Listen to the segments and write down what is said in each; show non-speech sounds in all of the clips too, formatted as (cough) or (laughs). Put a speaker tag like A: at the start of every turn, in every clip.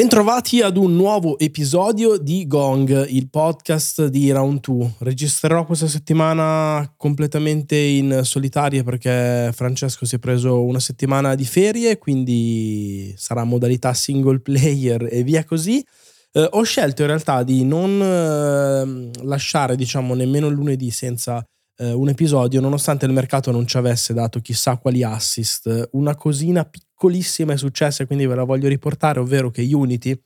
A: Bentrovati ad un nuovo episodio di Gong, il podcast di Round 2. Registrerò questa settimana completamente in solitaria perché Francesco si è preso una settimana di ferie, quindi sarà modalità single player e via così. Eh, ho scelto in realtà di non eh, lasciare, diciamo, nemmeno lunedì senza eh, un episodio, nonostante il mercato non ci avesse dato chissà quali assist. Una cosina piccolissima è successa e quindi ve la voglio riportare, ovvero che Unity,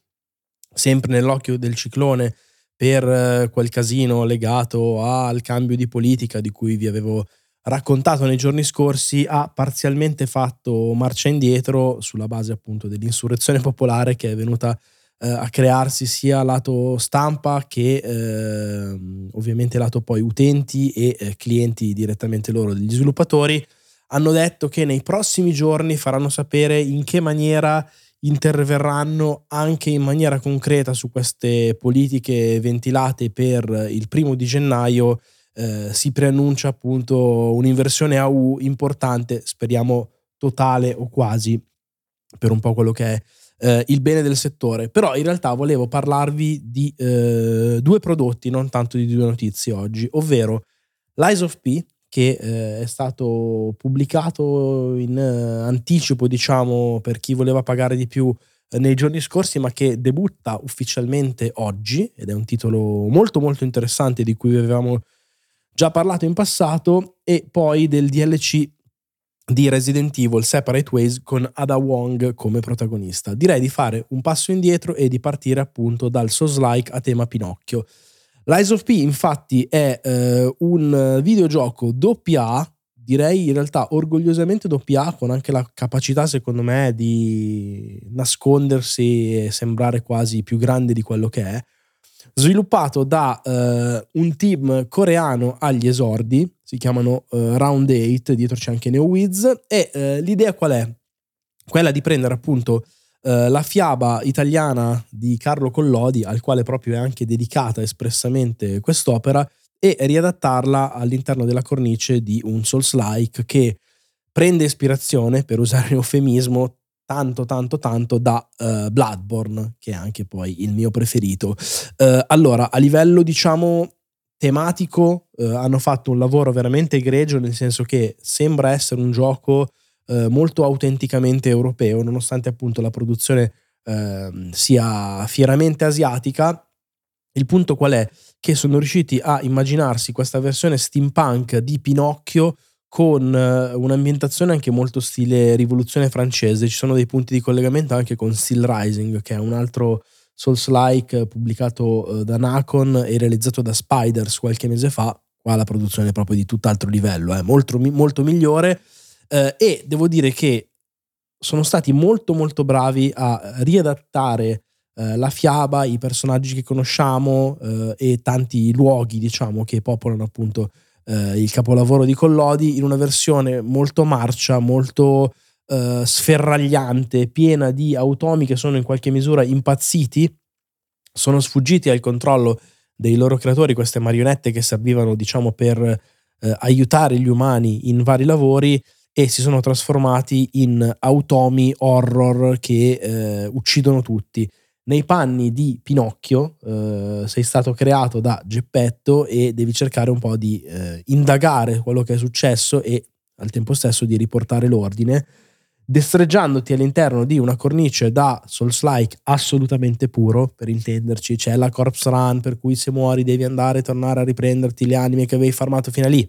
A: sempre nell'occhio del ciclone per eh, quel casino legato al cambio di politica di cui vi avevo raccontato nei giorni scorsi, ha parzialmente fatto marcia indietro sulla base appunto dell'insurrezione popolare che è venuta eh, a crearsi sia lato stampa che eh, ovviamente lato poi utenti e eh, clienti direttamente loro degli sviluppatori hanno detto che nei prossimi giorni faranno sapere in che maniera interverranno anche in maniera concreta su queste politiche ventilate per il primo di gennaio eh, si preannuncia appunto un'inversione a U importante speriamo totale o quasi per un po' quello che è eh, il bene del settore. Però in realtà volevo parlarvi di eh, due prodotti, non tanto di due notizie oggi, ovvero l'Eyes of P, che eh, è stato pubblicato in eh, anticipo, diciamo, per chi voleva pagare di più eh, nei giorni scorsi, ma che debutta ufficialmente oggi, ed è un titolo molto molto interessante di cui avevamo già parlato in passato, e poi del DLC di Resident Evil Separate Ways con Ada Wong come protagonista. Direi di fare un passo indietro e di partire appunto dal Souls-like a tema Pinocchio. Lies of P infatti è eh, un videogioco doppia direi in realtà orgogliosamente doppia con anche la capacità secondo me di nascondersi e sembrare quasi più grande di quello che è, sviluppato da eh, un team coreano agli esordi, si chiamano eh, Round 8, dietro c'è anche NeoWiz, e eh, l'idea qual è? Quella di prendere appunto eh, la fiaba italiana di Carlo Collodi, al quale proprio è anche dedicata espressamente quest'opera, e riadattarla all'interno della cornice di un Souls-like che prende ispirazione, per usare un eufemismo, tanto tanto tanto da uh, Bloodborne, che è anche poi il mio preferito. Uh, allora, a livello diciamo tematico uh, hanno fatto un lavoro veramente egregio, nel senso che sembra essere un gioco molto autenticamente europeo, nonostante appunto la produzione ehm, sia fieramente asiatica. Il punto qual è? Che sono riusciti a immaginarsi questa versione steampunk di Pinocchio con eh, un'ambientazione anche molto stile rivoluzione francese. Ci sono dei punti di collegamento anche con Steel Rising, che è un altro Souls-like pubblicato eh, da Nacon e realizzato da Spiders qualche mese fa. Qua la produzione è proprio di tutt'altro livello, è molto, molto migliore. Eh, e devo dire che sono stati molto molto bravi a riadattare eh, la fiaba, i personaggi che conosciamo eh, e tanti luoghi, diciamo, che popolano appunto eh, il capolavoro di Collodi in una versione molto marcia, molto eh, sferragliante, piena di automi che sono in qualche misura impazziti, sono sfuggiti al controllo dei loro creatori, queste marionette che servivano diciamo per eh, aiutare gli umani in vari lavori e si sono trasformati in automi horror che eh, uccidono tutti nei panni di Pinocchio eh, sei stato creato da Geppetto e devi cercare un po' di eh, indagare quello che è successo e al tempo stesso di riportare l'ordine, destreggiandoti all'interno di una cornice da Souls-like assolutamente puro, per intenderci, c'è la corpse run per cui se muori devi andare e tornare a riprenderti le anime che avevi farmato fino a lì.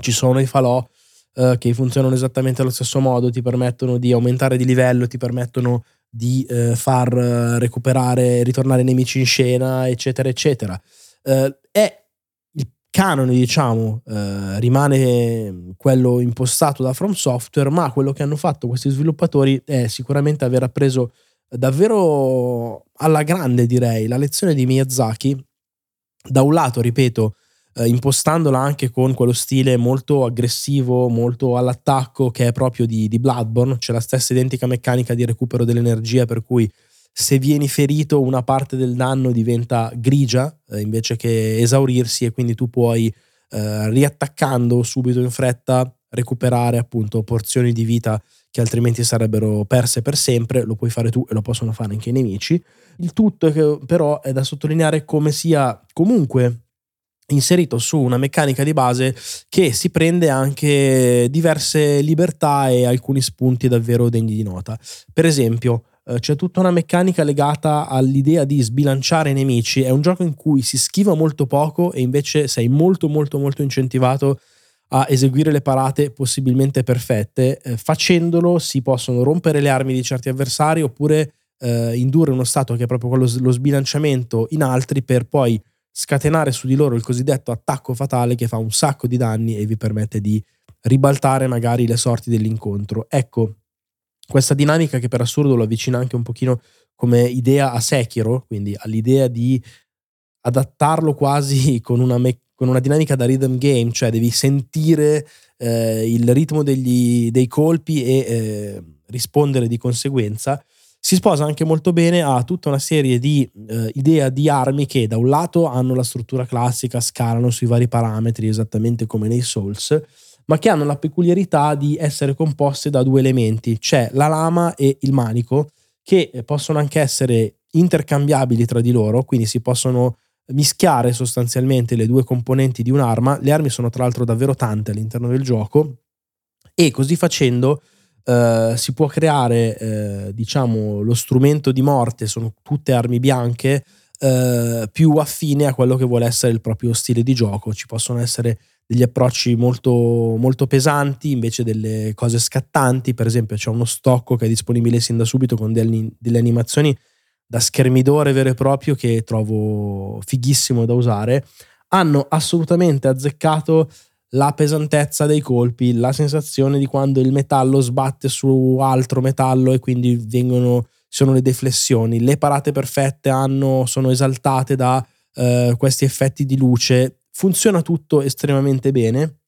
A: Ci sono i falò eh, che funzionano esattamente allo stesso modo, ti permettono di aumentare di livello, ti permettono di eh, far recuperare, ritornare nemici in scena, eccetera, eccetera. Eh, è il canone, diciamo, eh, rimane quello impostato da From Software, ma quello che hanno fatto questi sviluppatori è sicuramente aver appreso davvero alla grande, direi, la lezione di Miyazaki. Da un lato, ripeto, eh, impostandola anche con quello stile molto aggressivo, molto all'attacco che è proprio di, di Bloodborne, c'è la stessa identica meccanica di recupero dell'energia per cui se vieni ferito una parte del danno diventa grigia eh, invece che esaurirsi e quindi tu puoi eh, riattaccando subito in fretta recuperare appunto porzioni di vita che altrimenti sarebbero perse per sempre, lo puoi fare tu e lo possono fare anche i nemici. Il tutto è che, però è da sottolineare come sia comunque inserito su una meccanica di base che si prende anche diverse libertà e alcuni spunti davvero degni di nota. Per esempio, eh, c'è tutta una meccanica legata all'idea di sbilanciare i nemici. È un gioco in cui si schiva molto poco e invece sei molto molto molto incentivato a eseguire le parate possibilmente perfette. Eh, facendolo si possono rompere le armi di certi avversari oppure eh, indurre uno stato che è proprio quello lo sbilanciamento in altri per poi scatenare su di loro il cosiddetto attacco fatale che fa un sacco di danni e vi permette di ribaltare magari le sorti dell'incontro. Ecco, questa dinamica che per assurdo lo avvicina anche un pochino come idea a Sekiro, quindi all'idea di adattarlo quasi (laughs) con una, me- con una dinamica da rhythm game, cioè devi sentire eh, il ritmo degli, dei colpi e eh, rispondere di conseguenza si sposa anche molto bene a tutta una serie di eh, idee di armi che da un lato hanno la struttura classica, scalano sui vari parametri esattamente come nei Souls, ma che hanno la peculiarità di essere composte da due elementi, c'è la lama e il manico, che possono anche essere intercambiabili tra di loro, quindi si possono mischiare sostanzialmente le due componenti di un'arma. Le armi sono tra l'altro davvero tante all'interno del gioco e così facendo Uh, si può creare, uh, diciamo, lo strumento di morte, sono tutte armi bianche, uh, più affine a quello che vuole essere il proprio stile di gioco. Ci possono essere degli approcci molto, molto pesanti, invece delle cose scattanti. Per esempio, c'è uno stocco che è disponibile sin da subito con delle animazioni da schermidore vero e proprio che trovo fighissimo da usare. Hanno assolutamente azzeccato la pesantezza dei colpi, la sensazione di quando il metallo sbatte su altro metallo e quindi vengono, sono le deflessioni. Le parate perfette hanno, sono esaltate da eh, questi effetti di luce. Funziona tutto estremamente bene,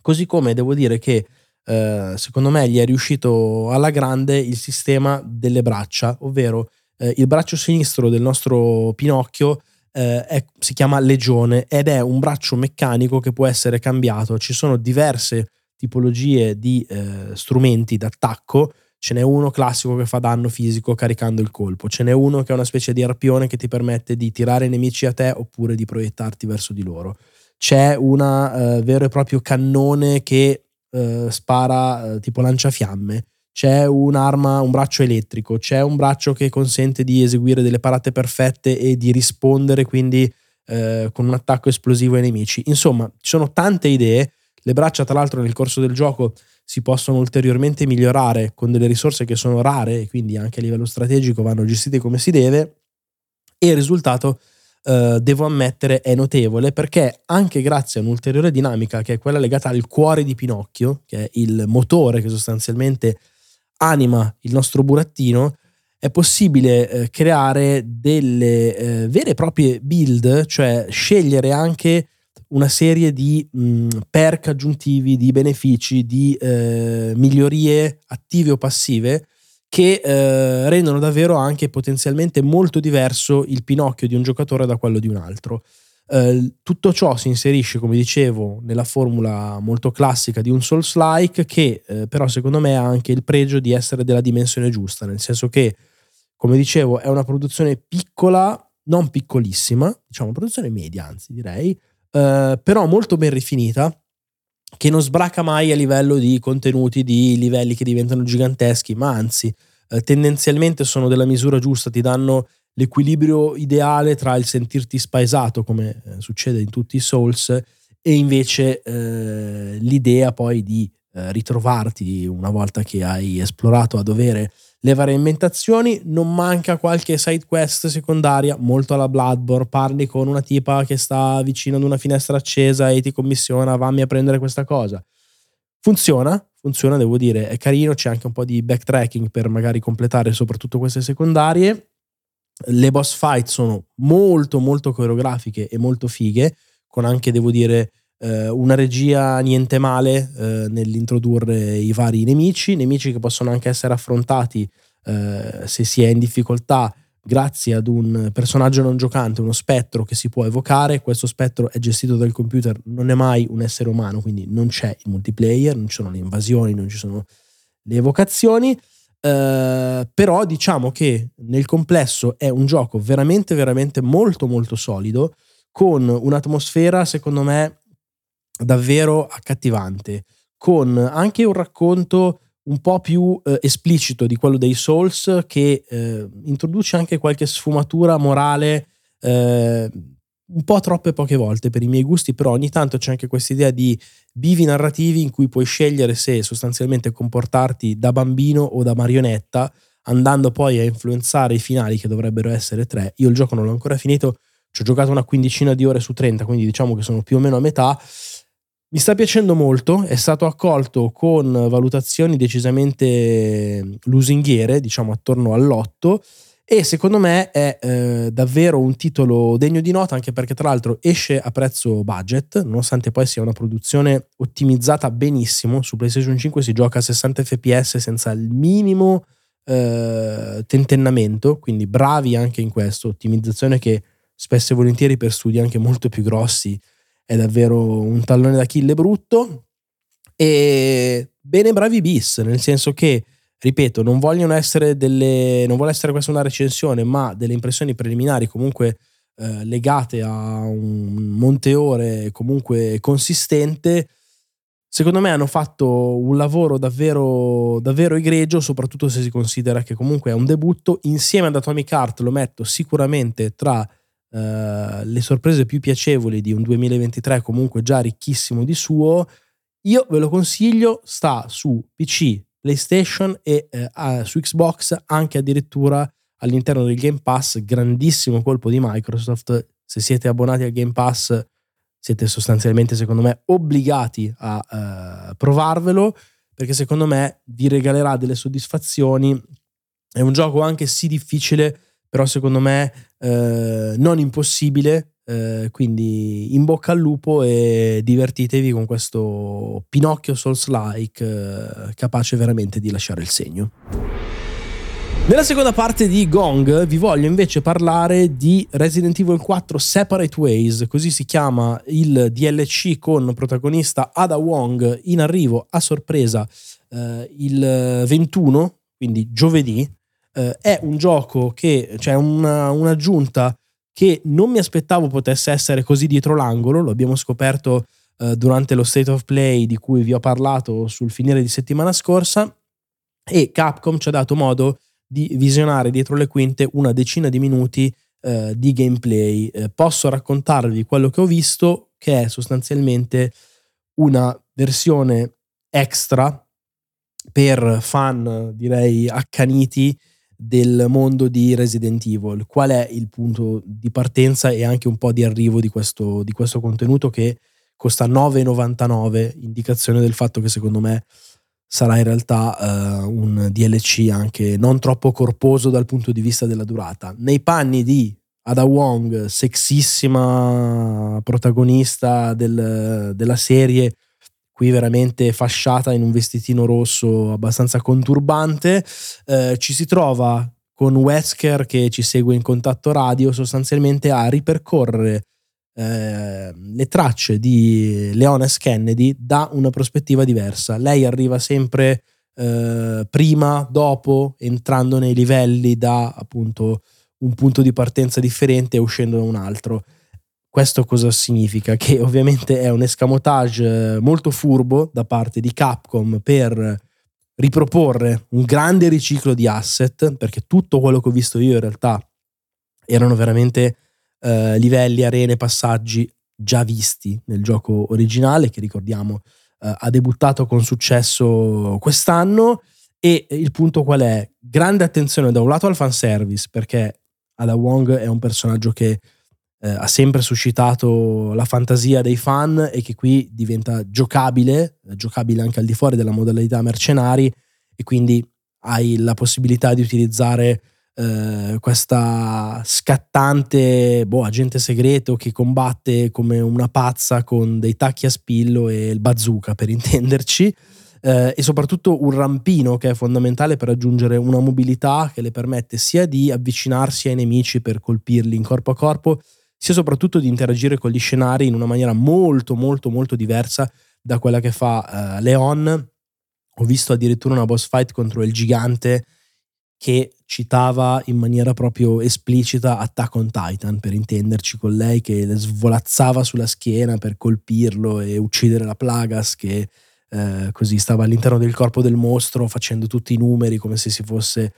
A: così come devo dire che eh, secondo me gli è riuscito alla grande il sistema delle braccia, ovvero eh, il braccio sinistro del nostro Pinocchio eh, è, si chiama Legione ed è un braccio meccanico che può essere cambiato. Ci sono diverse tipologie di eh, strumenti d'attacco. Ce n'è uno classico che fa danno fisico caricando il colpo, ce n'è uno che è una specie di arpione che ti permette di tirare i nemici a te oppure di proiettarti verso di loro. C'è un eh, vero e proprio cannone che eh, spara eh, tipo lanciafiamme c'è un'arma, un braccio elettrico, c'è un braccio che consente di eseguire delle parate perfette e di rispondere quindi eh, con un attacco esplosivo ai nemici. Insomma, ci sono tante idee. Le braccia, tra l'altro, nel corso del gioco si possono ulteriormente migliorare con delle risorse che sono rare e quindi anche a livello strategico vanno gestite come si deve. E il risultato, eh, devo ammettere, è notevole perché anche grazie a un'ulteriore dinamica che è quella legata al cuore di Pinocchio, che è il motore che sostanzialmente anima il nostro burattino, è possibile eh, creare delle eh, vere e proprie build, cioè scegliere anche una serie di mh, perk aggiuntivi, di benefici, di eh, migliorie attive o passive che eh, rendono davvero anche potenzialmente molto diverso il Pinocchio di un giocatore da quello di un altro. Eh, tutto ciò si inserisce, come dicevo, nella formula molto classica di un Souls-like che eh, però secondo me ha anche il pregio di essere della dimensione giusta, nel senso che, come dicevo, è una produzione piccola, non piccolissima, diciamo una produzione media, anzi direi, eh, però molto ben rifinita, che non sbraca mai a livello di contenuti, di livelli che diventano giganteschi, ma anzi, eh, tendenzialmente sono della misura giusta, ti danno l'equilibrio ideale tra il sentirti spaesato, come eh, succede in tutti i Souls, e invece eh, l'idea poi di eh, ritrovarti una volta che hai esplorato a dovere le varie ambientazioni. Non manca qualche side quest secondaria, molto alla Bloodborne. Parli con una tipa che sta vicino ad una finestra accesa e ti commissiona, vammi a prendere questa cosa. Funziona, funziona, devo dire, è carino, c'è anche un po' di backtracking per magari completare soprattutto queste secondarie le boss fight sono molto molto coreografiche e molto fighe, con anche, devo dire, eh, una regia niente male eh, nell'introdurre i vari nemici, nemici che possono anche essere affrontati eh, se si è in difficoltà grazie ad un personaggio non giocante, uno spettro che si può evocare. Questo spettro è gestito dal computer, non è mai un essere umano, quindi non c'è il multiplayer, non ci sono le invasioni, non ci sono le evocazioni. Uh, però diciamo che nel complesso è un gioco veramente veramente molto molto solido con un'atmosfera secondo me davvero accattivante con anche un racconto un po' più eh, esplicito di quello dei Souls che eh, introduce anche qualche sfumatura morale eh, un po' troppe poche volte per i miei gusti, però ogni tanto c'è anche questa idea di bivi narrativi in cui puoi scegliere se sostanzialmente comportarti da bambino o da marionetta, andando poi a influenzare i finali che dovrebbero essere tre. Io il gioco non l'ho ancora finito, ci ho giocato una quindicina di ore su 30, quindi diciamo che sono più o meno a metà mi sta piacendo molto, è stato accolto con valutazioni decisamente lusinghiere, diciamo attorno all'otto, e secondo me è eh, davvero un titolo degno di nota anche perché tra l'altro esce a prezzo budget, nonostante poi sia una produzione ottimizzata benissimo, su PlayStation 5 si gioca a 60 fps senza il minimo eh, tentennamento, quindi bravi anche in questo, ottimizzazione che spesso e volentieri per studi anche molto più grossi è davvero un tallone d'Achille brutto. E bene bravi bis, nel senso che, ripeto, non vogliono essere delle. non vuole essere questa una recensione, ma delle impressioni preliminari comunque eh, legate a un monte ore comunque consistente. Secondo me hanno fatto un lavoro davvero, davvero egregio, soprattutto se si considera che comunque è un debutto. Insieme ad Atomic Heart lo metto sicuramente tra eh, le sorprese più piacevoli di un 2023 comunque già ricchissimo di suo, io ve lo consiglio, sta su PC, PlayStation e eh, su Xbox anche addirittura all'interno del Game Pass, grandissimo colpo di Microsoft, se siete abbonati al Game Pass siete sostanzialmente secondo me obbligati a uh, provarvelo perché secondo me vi regalerà delle soddisfazioni. È un gioco anche sì difficile, però secondo me eh, non impossibile. Eh, quindi in bocca al lupo e divertitevi con questo Pinocchio Souls-like eh, capace veramente di lasciare il segno. Nella seconda parte di Gong vi voglio invece parlare di Resident Evil 4 Separate Ways, così si chiama il DLC con protagonista Ada Wong in arrivo a sorpresa eh, il 21, quindi giovedì, eh, è un gioco che, cioè una, un'aggiunta che non mi aspettavo potesse essere così dietro l'angolo, lo abbiamo scoperto eh, durante lo State of Play di cui vi ho parlato sul finire di settimana scorsa e Capcom ci ha dato modo di visionare dietro le quinte una decina di minuti eh, di gameplay. Eh, posso raccontarvi quello che ho visto, che è sostanzialmente una versione extra per fan, direi, accaniti del mondo di Resident Evil. Qual è il punto di partenza e anche un po' di arrivo di questo, di questo contenuto che costa 9,99, indicazione del fatto che secondo me sarà in realtà uh, un DLC anche non troppo corposo dal punto di vista della durata. Nei panni di Ada Wong, sexissima protagonista del, della serie, qui veramente fasciata in un vestitino rosso abbastanza conturbante. Eh, ci si trova con Wesker che ci segue in contatto radio sostanzialmente a ripercorrere eh, le tracce di Leones Kennedy da una prospettiva diversa. Lei arriva sempre eh, prima, dopo, entrando nei livelli da appunto un punto di partenza differente e uscendo da un altro. Questo cosa significa? Che (laughs) ovviamente è un escamotage eh, molto furbo da parte di Capcom per riproporre un grande riciclo di asset, perché tutto quello che ho visto io in realtà erano veramente eh, livelli, arene, passaggi già visti nel gioco originale, che ricordiamo eh, ha debuttato con successo quest'anno. E il punto qual è? Grande attenzione da un lato al fanservice, perché Ada Wong è un personaggio che eh, ha sempre suscitato la fantasia dei fan e che qui diventa giocabile, giocabile anche al di fuori della modalità mercenari e quindi hai la possibilità di utilizzare eh, questa scattante boh, agente segreto che combatte come una pazza con dei tacchi a spillo e il bazooka per (laughs) intenderci. Eh, e soprattutto un rampino che è fondamentale per raggiungere una mobilità che le permette sia di avvicinarsi ai nemici per colpirli in corpo a corpo, sia soprattutto di interagire con gli scenari in una maniera molto molto molto diversa da quella che fa uh, Leon Ho visto addirittura una boss fight contro il gigante che citava in maniera proprio esplicita Attack on Titan, per intenderci con lei che le svolazzava sulla schiena per colpirlo e uccidere la Plagas che eh, così stava all'interno del corpo del mostro facendo tutti i numeri come se si fosse eh,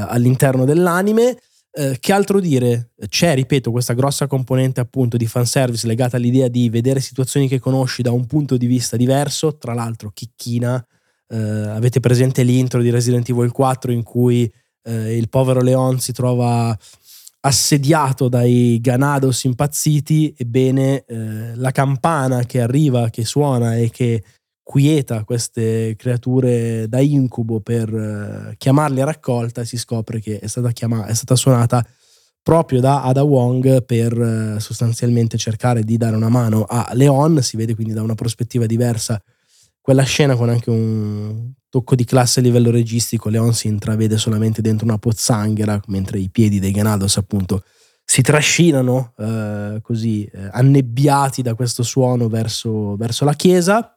A: all'interno dell'anime. Eh, che altro dire? C'è, ripeto, questa grossa componente appunto di fanservice legata all'idea di vedere situazioni che conosci da un punto di vista diverso, tra l'altro chicchina. Eh, avete presente l'intro di Resident Evil 4 in cui eh, il povero Leon si trova assediato dai Ganados impazziti, ebbene eh, la campana che arriva, che suona e che quieta queste creature da incubo per eh, chiamarli a raccolta si scopre che è stata, chiamata, è stata suonata proprio da Ada Wong per eh, sostanzialmente cercare di dare una mano a Leon, si vede quindi da una prospettiva diversa quella scena con anche un tocco di classe a livello registico, Leon si intravede solamente dentro una pozzanghera, mentre i piedi dei Ganados appunto si trascinano eh, così eh, annebbiati da questo suono verso, verso la chiesa.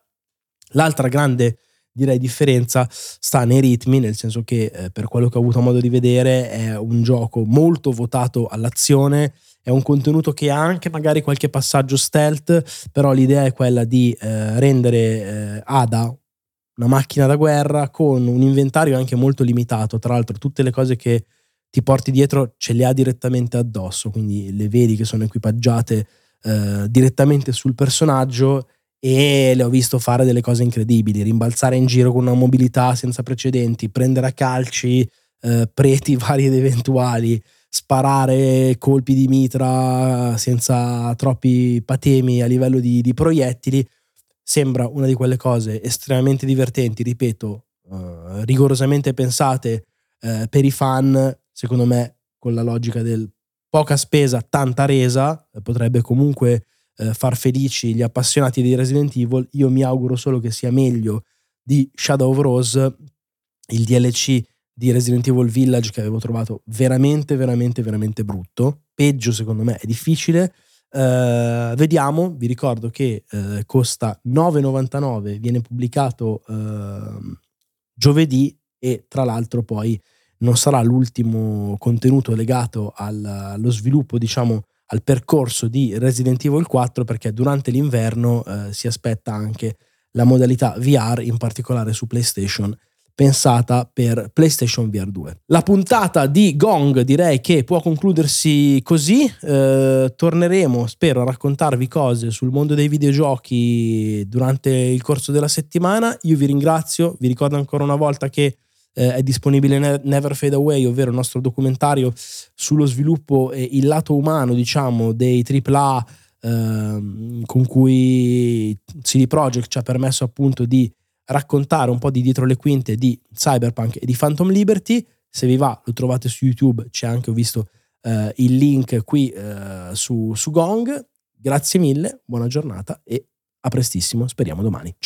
A: L'altra grande direi differenza sta nei ritmi, nel senso che eh, per quello che ho avuto modo di vedere è un gioco molto votato all'azione, è un contenuto che ha anche magari qualche passaggio stealth, però l'idea è quella di eh, rendere eh, Ada una macchina da guerra con un inventario anche molto limitato, tra l'altro tutte le cose che ti porti dietro ce le ha direttamente addosso, quindi le vedi che sono equipaggiate eh, direttamente sul personaggio e le ho visto fare delle cose incredibili, rimbalzare in giro con una mobilità senza precedenti, prendere a calci eh, preti (laughs) vari ed eventuali, sparare colpi di mitra senza troppi patemi a livello di, di proiettili, sembra una di quelle cose estremamente divertenti, ripeto, uh, rigorosamente pensate uh, per i fan, secondo me con la logica del poca spesa, tanta resa, potrebbe comunque uh, far felici gli appassionati di Resident Evil. Io mi auguro solo che sia meglio di Shadow of Rose, il DLC di Resident Evil Village che avevo trovato veramente, veramente, veramente brutto. Peggio secondo me è difficile. Uh, vediamo, vi ricordo che uh, costa 9,99, viene pubblicato uh, giovedì e tra l'altro poi non sarà l'ultimo contenuto legato al, allo sviluppo, diciamo, al percorso di Resident Evil 4 perché durante l'inverno si aspetta anche la modalità VR, in particolare su PlayStation pensata per PlayStation VR 2. La puntata di Gong direi che può concludersi così, eh, torneremo spero a raccontarvi cose sul mondo dei videogiochi durante il corso della settimana, io vi ringrazio, vi ricordo ancora una volta che eh, è disponibile Never Fade Away, ovvero il nostro documentario sullo sviluppo e il lato umano diciamo dei AAA eh, con cui CD Projekt ci ha permesso appunto di raccontare un po' di dietro le quinte di Cyberpunk e di Phantom Liberty. Se vi va, lo trovate su YouTube, c'è anche, ho visto eh, il link qui eh, su, su Gong. Grazie mille, buona giornata e a prestissimo, speriamo domani.